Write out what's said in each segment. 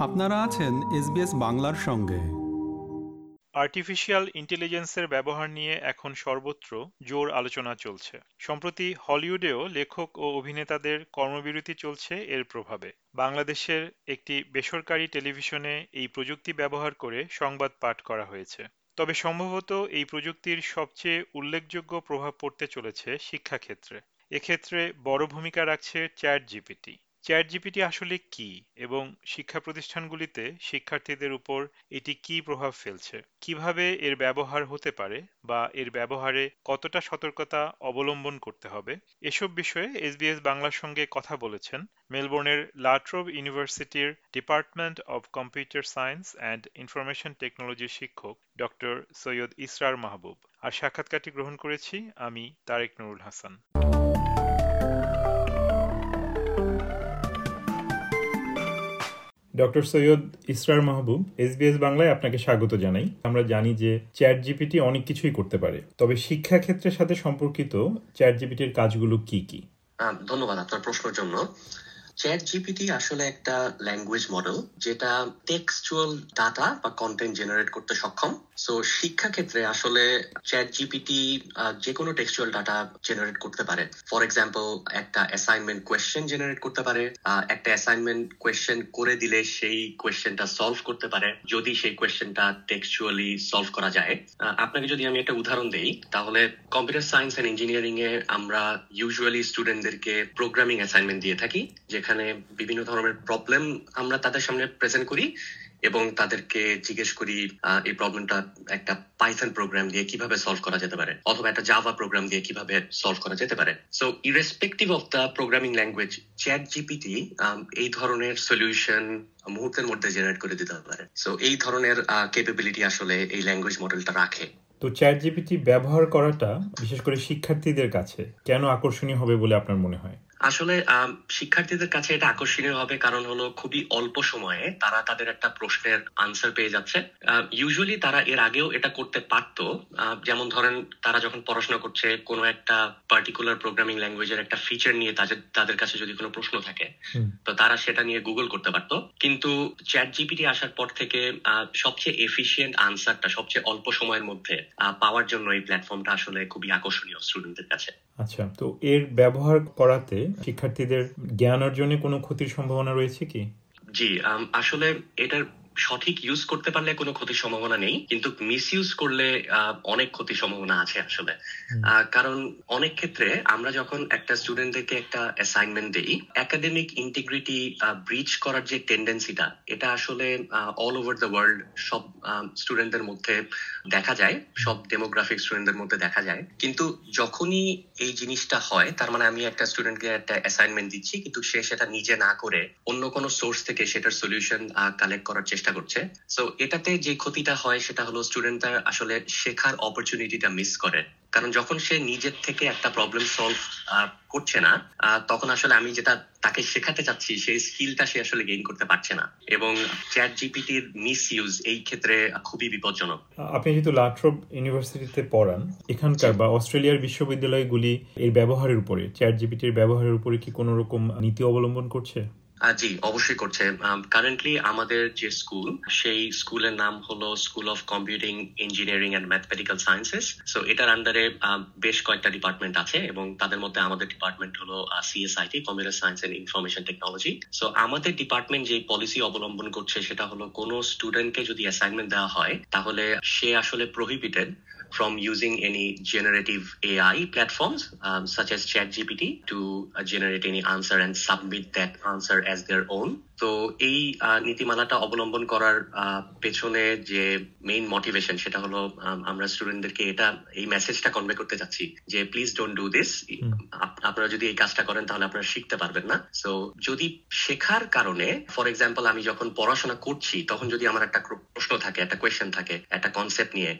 আপনারা আছেন এসবিএস বাংলার সঙ্গে। আর্টিফিশিয়াল ইন্টেলিজেন্সের ব্যবহার নিয়ে এখন সর্বত্র জোর আলোচনা চলছে। সম্প্রতি হলিউডেও লেখক ও অভিনেতাদের কর্মবিরতি চলছে এর প্রভাবে। বাংলাদেশের একটি বেসরকারি টেলিভিশনে এই প্রযুক্তি ব্যবহার করে সংবাদ পাঠ করা হয়েছে। তবে সম্ভবত এই প্রযুক্তির সবচেয়ে উল্লেখযোগ্য প্রভাব পড়তে চলেছে শিক্ষাক্ষেত্রে। এক্ষেত্রে বড় ভূমিকা রাখছে চ্যাট জিপিটি। চ্যাট জিপিটি আসলে কি এবং শিক্ষা প্রতিষ্ঠানগুলিতে শিক্ষার্থীদের উপর এটি কি প্রভাব ফেলছে? কীভাবে এর ব্যবহার হতে পারে বা এর ব্যবহারে কতটা সতর্কতা অবলম্বন করতে হবে? এসব বিষয়ে এসবিএস বাংলার সঙ্গে কথা বলেছেন মেলবোর্নের লাট্রোভ ইউনিভার্সিটির department of computer science and information টেকনোলজির শিক্ষক ডক্টর সৈয়দ ইসরার মাহবুব। আর সাক্ষাৎকারটি গ্রহণ করেছি আমি তারেক নুরুল হাসান। ডক্টর সৈয়দ ইসরার মাহবুব এসবিএস বাংলায় আপনাকে স্বাগত জানাই। আমরা জানি যে চ্যাট জিপিটি অনেক কিছুই করতে পারে। তবে শিক্ষা ক্ষেত্রের সাথে সম্পর্কিত চ্যাট জিপিটির কাজগুলো কি কি? ধন্যবাদ আপনার প্রশ্নের জন্য। চ্যাট জিপিটি আসলে একটা ল্যাঙ্গুয়েজ মডেল যেটা টেক্সচুয়াল ডাটা বা কন্টেন্ট জেনারেট করতে সক্ষম। সো শিক্ষা ক্ষেত্রে আসলে চ্যাট জিপিটি যে কোনো টেক্সচুয়াল ডাটা জেনারেট করতে পারে। ফর এক্সাম্পল একটা অ্যাসাইনমেন্ট কোয়েশ্চেন জেনারেট করতে পারে। একটা অ্যাসাইনমেন্ট কোয়েশ্চেন করে দিলে সেই কোয়েশ্চেনটা সলভ করতে পারে, যদি সেই কোয়েশ্চেনটা টেক্সচুয়ালি সলভ করা যায়। আপনাকে যদি আমি একটা উদাহরণ দেই, তাহলে কম্পিউটার সায়েন্স অ্যান্ড ইঞ্জিনিয়ারিং এ আমরা ইউজুয়ালি স্টুডেন্টদেরকে প্রোগ্রামিং অ্যাসাইনমেন্ট দিয়ে থাকি, যেখানে বিভিন্ন ধরনের প্রবলেম আমরা তাদের সামনে প্রেজেন্ট করি এবং তাদেরকে জিজ্ঞেস করি এই প্রবলেমটা একটা পাইথন প্রোগ্রাম দিয়ে কীভাবে সলভ করা যেতে পারে অথবা একটা জাভা প্রোগ্রাম দিয়ে কীভাবে সলভ করা যেতে পারে। So irrespective of the programming language chat GPT এই ধরনের সলিউশন মুহূর্তের মধ্যে জেনারেট করে দিতে পারে। সো এই ধরনের কেপেবিলিটি আসলে এই ল্যাঙ্গুয়েজ মডেলটা রাখে। তো চ্যাট জিপিটি ব্যবহার করাটা, বিশেষ করে শিক্ষার্থীদের কাছে, কেন আকর্ষণীয় হবে বলে আপনার মনে হয়? আসলে শিক্ষার্থীদের কাছে এটা আকর্ষণীয় হবে কারণ হলো খুবই অল্প সময়ে তারা তাদের একটা প্রশ্নের আনসার পেয়ে যাচ্ছে। ইউজুয়ালি তারা এর আগেও এটা করতে পারতো। যেমন ধরেন তারা যখন পড়াশোনা করছে কোনো একটা পার্টিকুলার প্রোগ্রামিং ল্যাঙ্গুয়েজের একটা ফিচার নিয়ে তাদের তাদের কাছে যদি কোনো প্রশ্ন থাকে তো তারা সেটা নিয়ে গুগল করতে পারতো। কিন্তু চ্যাট জিপিটি আসার পর থেকে সবচেয়ে এফিসিয়েন্ট আনসারটা সবচেয়ে অল্প সময়ের মধ্যে পাওয়ার জন্য এই প্ল্যাটফর্মটা আসলে খুবই আকর্ষণীয় স্টুডেন্টদের কাছে। আচ্ছা তো এর ব্যবহার করাতে শিক্ষার্থীদের জ্ঞান অর্জনে কোনো ক্ষতির সম্ভাবনা রয়েছে কি? জি আসলে এটার সঠিক ইউজ করতে পারলে কোনো ক্ষতির সম্ভাবনা নেই কিন্তু মিস ইউজ করলে অনেক ক্ষতির সম্ভাবনা আছে আসলে। কারণ অনেক ক্ষেত্রে আমরা যখন একটা স্টুডেন্টদেরকে একটা অ্যাসাইনমেন্ট দিই একাডেমিক ইন্টিগ্রিটি ব্রিচ করার যে টেন্ডেন্সিটা এটা আসলে অল ওভার দ্য ওয়ার্ল্ড সব স্টুডেন্টদের মধ্যে দেখা যায় সব ডেমোগ্রাফিক স্টুডেন্টদের মধ্যে দেখা যায়। কিন্তু যখনই এই জিনিসটা হয় তার মানে আমি একটা স্টুডেন্টকে একটা অ্যাসাইনমেন্ট দিচ্ছি কিন্তু সে সেটা নিজে না করে অন্য কোনো সোর্স থেকে সেটার সলিউশন কালেক্ট করার চেষ্টা চেষ্টা করছে। সো এটাতে যে ক্ষতিটা হয় সেটা হলো স্টুডেন্টরা আসলে শেখার অপরচুনিটিটা মিস করে। কারণ যখন সে নিজের থেকে একটা প্রবলেম সলভ করছে না তখন আসলে আমি যেটা তাকে শেখাতে চাচ্ছি সেই স্কিলটা সে আসলে গেইন করতে পারছে না। এবং চ্যাট জিপিটির মিস ইউজ এই ক্ষেত্রে খুবই বিপজ্জনক। আপনি যেহেতু লাট্রব ইউনিভার্সিটিতে পড়ান এখানকার বা অস্ট্রেলিয়ার বিশ্ববিদ্যালয়গুলি এর ব্যবহারের উপরে চ্যাট জিপিটির ব্যবহারের উপরে কি কোনো রকম নীতি অবলম্বন করছে? জি, অবশ্যই করছে। কারেন্টলি আমাদের যে স্কুল সেই স্কুলের নাম হলো school of computing engineering and mathematical sciences so এটার আন্ডারে বেশ কয়েকটা ডিপার্টমেন্ট আছে এবং তাদের মধ্যে আমাদের ডিপার্টমেন্ট হলো CSIT computer science and information technology so আমাদের ডিপার্টমেন্ট যে পলিসি অবলম্বন করছে, সেটা হলো কোনো স্টুডেন্টকে যদি অ্যাসাইনমেন্ট দেওয়া হয়, তাহলে সে আসলে prohibited from using any generative AI platforms um, such as ChatGPT to uh, generate any answer and submit that answer as their own. তো এই নীতিমালাটা অবলম্বন করার পেছনে যে মেইন মোটিভেশন সেটা হলো আমরা স্টুডেন্টদেরকে এটা এই মেসেজটা কনভে করতে চাচ্ছি যে প্লিজ ডোন্ট ডু দিস আপনারা যদি এই কাজটা করেন তাহলে আপনারা শিখতে পারবেন না। সো যদি শেখার কারণে ফর এক্সাম্পল আমি যখন পড়াশোনা করছি তখন যদি আমার একটা প্রশ্ন থাকে একটা কোয়েশ্চেন থাকে একটা কনসেপ্ট নিয়ে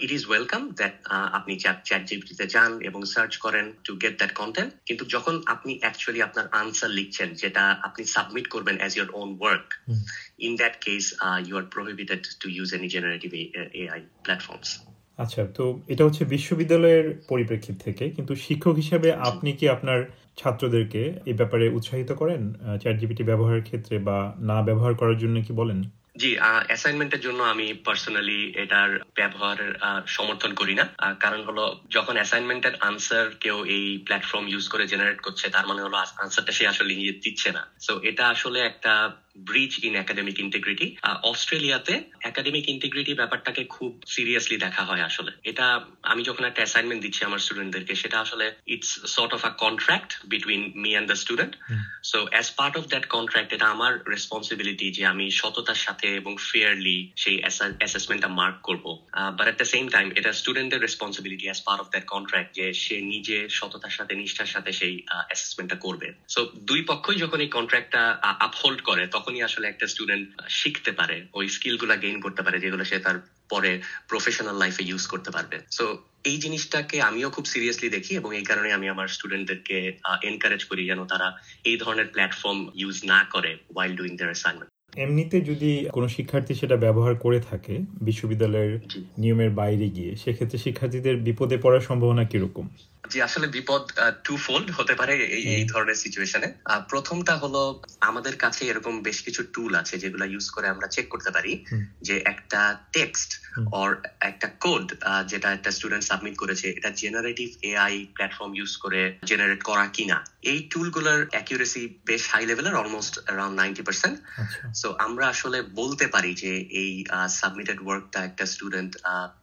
ইট ইজ ওয়েলকাম দ্যাট আপনি চ্যাট জিপিটিতে যান এবং সার্চ করেন টু গেট দ্যাট কন্টেন্ট কিন্তু যখন আপনি অ্যাকচুয়ালি আপনার আনসার লিখছেন যেটা আপনি সাবমিট করবেন as your own work. Mm. In that case, uh, you are prohibited to use any generative AI platforms. আচ্ছা তো এটা হচ্ছে বিশ্ববিদ্যালয়ের পরিপ্রেক্ষিত থেকে কিন্তু শিক্ষক হিসেবে আপনি কি আপনার ছাত্রদেরকে এই ব্যাপারে উৎসাহিত করেন চ্যাট জিপিটি ব্যবহারের ক্ষেত্রে বা না ব্যবহার করার জন্য কি বলেন জি অ্যাসাইনমেন্টের জন্য আমি পার্সোনালি এটার ব্যবহার সমর্থন করি না। কারণ হলো, যখন অ্যাসাইনমেন্টের আনসার কেউ এই প্ল্যাটফর্ম ইউজ করে জেনারেট করছে, তার মানে হলো আনসারটা সে আসলে দিচ্ছে না। সো এটা আসলে একটা ব্রিচ ইন একাডেমিক ইন্টিগ্রিটি অস্ট্রেলিয়াতে একাডেমিক ইন্টিগ্রিটি ব্যাপারটাকে খুব সিরিয়াসলি দেখা হয় আসলে। এটা আমি যখন একটা অ্যাসাইনমেন্ট দিচ্ছি আমার স্টুডেন্টদেরকে সেটা আসলে it's sort of a contract between me and the student so as part of that contract এটা আমার রেসপন্সিবিলিটি যে আমি সততার সাথে এবং ফেয়ারলি সেই অ্যাসেসমেন্টটা মার্ক করব। But at the same time এটা স্টুডেন্টের responsibility as part of that contract যে সে নিজে সততার সাথে নিষ্ঠার সাথে সেই অ্যাসেসমেন্টটা করবে। সো দুই পক্ষই যখন এই কন্ট্রাক্টটা আপহোল্ড করে তখনই আসলে একটা স্টুডেন্ট শিখতে পারে ওই স্কিলগুলা গেইন করতে পারে যেগুলো সে তার পরে প্রফেশনাল লাইফে ইউজ করতে পারবে। সো এই জিনিসটাকে আমিও খুব সিরিয়াসলি দেখি এবং এই কারণে আমি আমার স্টুডেন্টদেরকে এনকারেজ করি যেন তারা এই ধরনের প্ল্যাটফর্ম ইউজ না করে ওয়াইল ডুইং দেয়ার অ্যাসাইনমেন্ট এমনিতে যদি কোনো শিক্ষার্থী সেটা ব্যবহার করে থাকে বিশ্ববিদ্যালয়ের নিয়মের বাইরে গিয়ে সেক্ষেত্রে শিক্ষার্থীদের বিপদে পড়ার সম্ভাবনা কীরকম? যে আসলে বিপদ টু ফোল্ড হতে পারে এই এই ধরনের সিচুয়েশনে প্রথমটা হলো আমাদের কাছে এরকম বেশ কিছু টুল আছে যেগুলো ইউজ করে আমরা চেক করতে পারি যে একটা টেক্সট অর একটা কোড যেটা একটা স্টুডেন্ট সাবমিট করেছে এটা জেনারেটিভ এআই প্ল্যাটফর্ম ইউজ করে জেনারেট করা কিনা। এই টুলগুলোর অ্যাকিউরেসি বেশ হাই লেভেলের almost around ninety percent so আমরা আসলে বলতে পারি যে এই সাবমিটেড ওয়ার্কটা একটা স্টুডেন্ট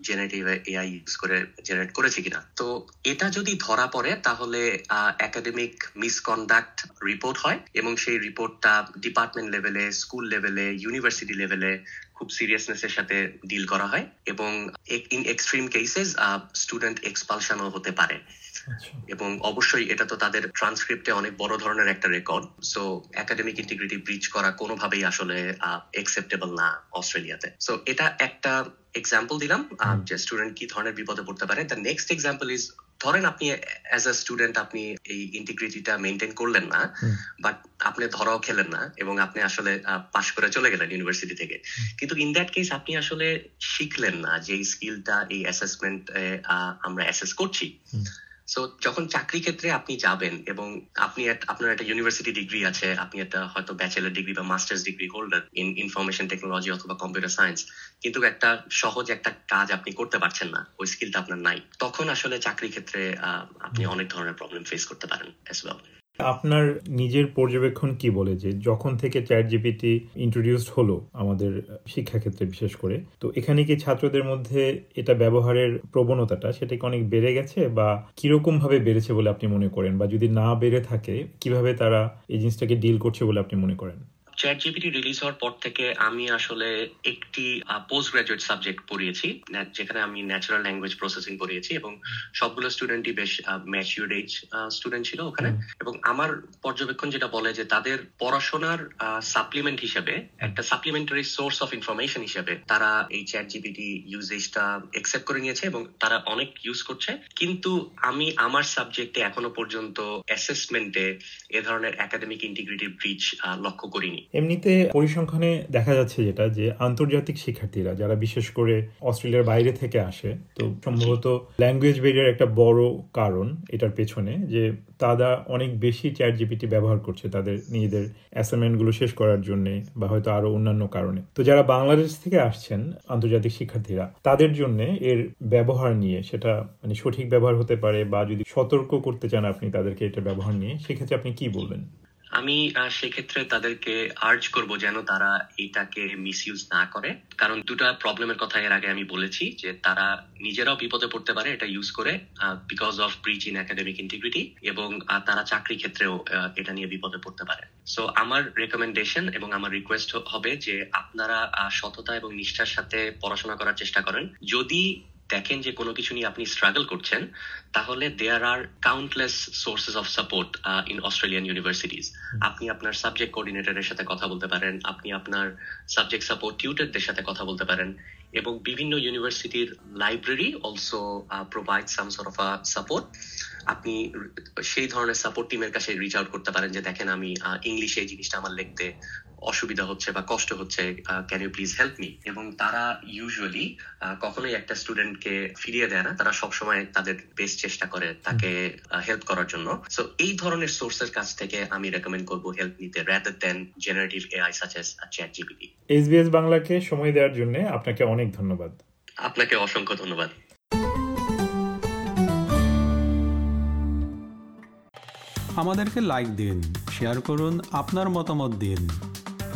জেনারেটিভ এআই ইউজ করে জেনারেট করেছে কিনা। তো এটা যদি ধরা পড়ে তাহলে একাডেমিক মিসকন্ডাক্ট রিপোর্ট হয় এবং সেই রিপোর্টটা ডিপার্টমেন্ট লেভেলে স্কুল লেভেলে ইউনিভার্সিটি লেভেলে খুব সিরিয়াসনেসের সাথে ডিল করা হয় এবং ইন এক্সট্রিম কেসেস স্টুডেন্ট এক্সপালশনও হতে পারে। আচ্ছা। এবং অবশ্যই এটা তো তাদের ট্রান্সক্রিপ্টে অনেক বড় ধরনের একটা record so academic integrity breach করা কোনোভাবেই আসলে একসেপ্টেবল না অস্ট্রেলিয়াতে। সো এটা একটা এক্সাম্পল দিলাম যে স্টুডেন্ট কি ধরনের বিপদে পড়তে পারে। দ্য নেক্সট এক্সাম্পল ইজ ধরেন আপনি অ্যাজ আ স্টুডেন্ট আপনি এই ইন্টিগ্রিটিটা মেনটেন করলেন না বাট আপনি ধরাও খেলেন না এবং আপনি আসলে পাশ করে চলে গেলেন ইউনিভার্সিটি থেকে। কিন্তু ইন দ্যাট কেস আপনি আসলে শিখলেন না যে এই স্কিলটা এই অ্যাসেসমেন্ট আমরা অ্যাসেস করছি। সো যখন চাকরি ক্ষেত্রে আপনি যাবেন এবং আপনি আপনার একটা ইউনিভার্সিটি ডিগ্রি আছে আপনি একটা হয়তো ব্যাচেলার ডিগ্রি বা masters degree holder in information technology অথবা কম্পিউটার সায়েন্স কিন্তু একটা সহজ একটা কাজ আপনি করতে পারছেন না ওই স্কিলটা আপনার নাই। তখন আসলে চাকরি ক্ষেত্রে আপনি অনেক ধরনের প্রবলেম ফেস করতে পারেন অ্যাজ ওয়েল আপনার নিজের পর্যবেক্ষণ কি বলে যে যখন থেকে চ্যাট জিপিটি ইন্ট্রোডিউসড হলো আমাদের শিক্ষাক্ষেত্রে বিশেষ করে, তো এখানে কি ছাত্রদের মধ্যে এটা ব্যবহারের প্রবণতাটা সেটা কি অনেক বেড়ে গেছে বা কীরকম ভাবে বেড়েছে বলে আপনি মনে করেন? বা যদি না বেড়ে থাকে, কীভাবে তারা এই জিনিসটাকে ডিল করছে বলে আপনি মনে করেন? চ্যাট জিপিটি রিলিজ হওয়ার পর থেকে আমি আসলে একটি পোস্ট গ্রাজুয়েট সাবজেক্ট পড়িয়েছি যেখানে আমি ন্যাচারাল ল্যাঙ্গুয়েজ প্রসেসিং পড়িয়েছি এবং সবগুলো স্টুডেন্টই বেশ ম্যাচিউর এজ স্টুডেন্ট ছিল ওখানে। এবং আমার পর্যবেক্ষণ যেটা বলে যে তাদের পড়াশোনার সাপ্লিমেন্ট হিসেবে একটা সাপ্লিমেন্টারি সোর্স অফ ইনফরমেশন হিসেবে তারা এই চ্যাট জিপিটি ইউজেজটা একসেপ্ট করে নিয়েছে এবং তারা অনেক ইউজ করছে। কিন্তু আমি আমার সাবজেক্টে এখনও পর্যন্ত অ্যাসেসমেন্টে এ ধরনের একাডেমিক ইন্টিগ্রিটি ব্রিচ লক্ষ্য করিনি। এমনিতে পরিসংখ্যানে দেখা যাচ্ছে যেটা, যে আন্তর্জাতিক শিক্ষার্থীরা, যারা বিশেষ করে অস্ট্রেলিয়ার বাইরে থেকে আসে, তো সম্ভবত ল্যাঙ্গুয়েজ বেরিয়ার একটা বড় কারণ এটার পেছনে, যে তারা অনেক বেশি চ্যাট জিপিটি ব্যবহার করছে তাদের নিজেদের অ্যাসাইনমেন্টগুলো শেষ করার জন্য, বা হয়তো আরও অন্যান্য কারণে। তো যারা বাংলাদেশ থেকে আসছেন আন্তর্জাতিক শিক্ষার্থীরা, তাদের জন্য এর ব্যবহার নিয়ে সেটা মানে সঠিক ব্যবহার হতে পারে, বা যদি সতর্ক করতে চান আপনি তাদেরকে এটা ব্যবহার নিয়ে, সেক্ষেত্রে আপনি কি বলবেন? আমি সেক্ষেত্রে তাদেরকে আর্জ করব যেন তারা এটাকে মিসইউজ না করে। কারণ দুটা প্রবলেমের কথা এর আগে আমি বলেছি, যে তারা নিজেরাও বিপদে পড়তে পারে এটা ইউজ করে because of breach in academic integrity এবং তারা চাকরি ক্ষেত্রেও এটা নিয়ে বিপদে পড়তে পারে। সো আমার রেকমেন্ডেশন এবং আমার রিকোয়েস্ট হবে যে আপনারা সততা এবং নিষ্ঠার সাথে পড়াশোনা করার চেষ্টা করেন। যদি দেখেন যে কোনো কিছু নিয়ে আপনি স্ট্রাগল করছেন তাহলে there are countless sources of support in Australian universities আপনি আপনার সাবজেক্ট কোঅর্ডিনেটরের সাথে কথা বলতে পারেন আপনি আপনার সাবজেক্ট সাপোর্ট টিউটারদের সাথে কথা বলতে পারেন এবং বিভিন্ন ইউনিভার্সিটির library also provide some sort of support আপনি সেই ধরনের সাপোর্ট টিমের কাছে রিচ আউট করতে পারেন যে দেখেন আমি ইংলিশে এই জিনিসটা আমার লিখতে অসুবিধা হচ্ছে বা কষ্ট হচ্ছে can you please help me এবং তারা ইউজুয়ালি কখনোই একটা স্টুডেন্টকে ফিরিয়ে দেয় না। তারা সবসময় তাদের বেস্ট চেষ্টা করে তাকে হেল্প করার জন্য। সো এই ধরনের সোর্সের কাছ থেকে আমি রেকমেন্ড করব হেল্প নিতে rather than generative AI such as chat GPT SBS বাংলাকে সময় দেওয়ার জন্য আপনাকে অনেক ধন্যবাদ। আপনাকে অসংখ্য ধন্যবাদ। আমাদেরকে লাইক দিন শেয়ার করুন আপনার মতামত দিন।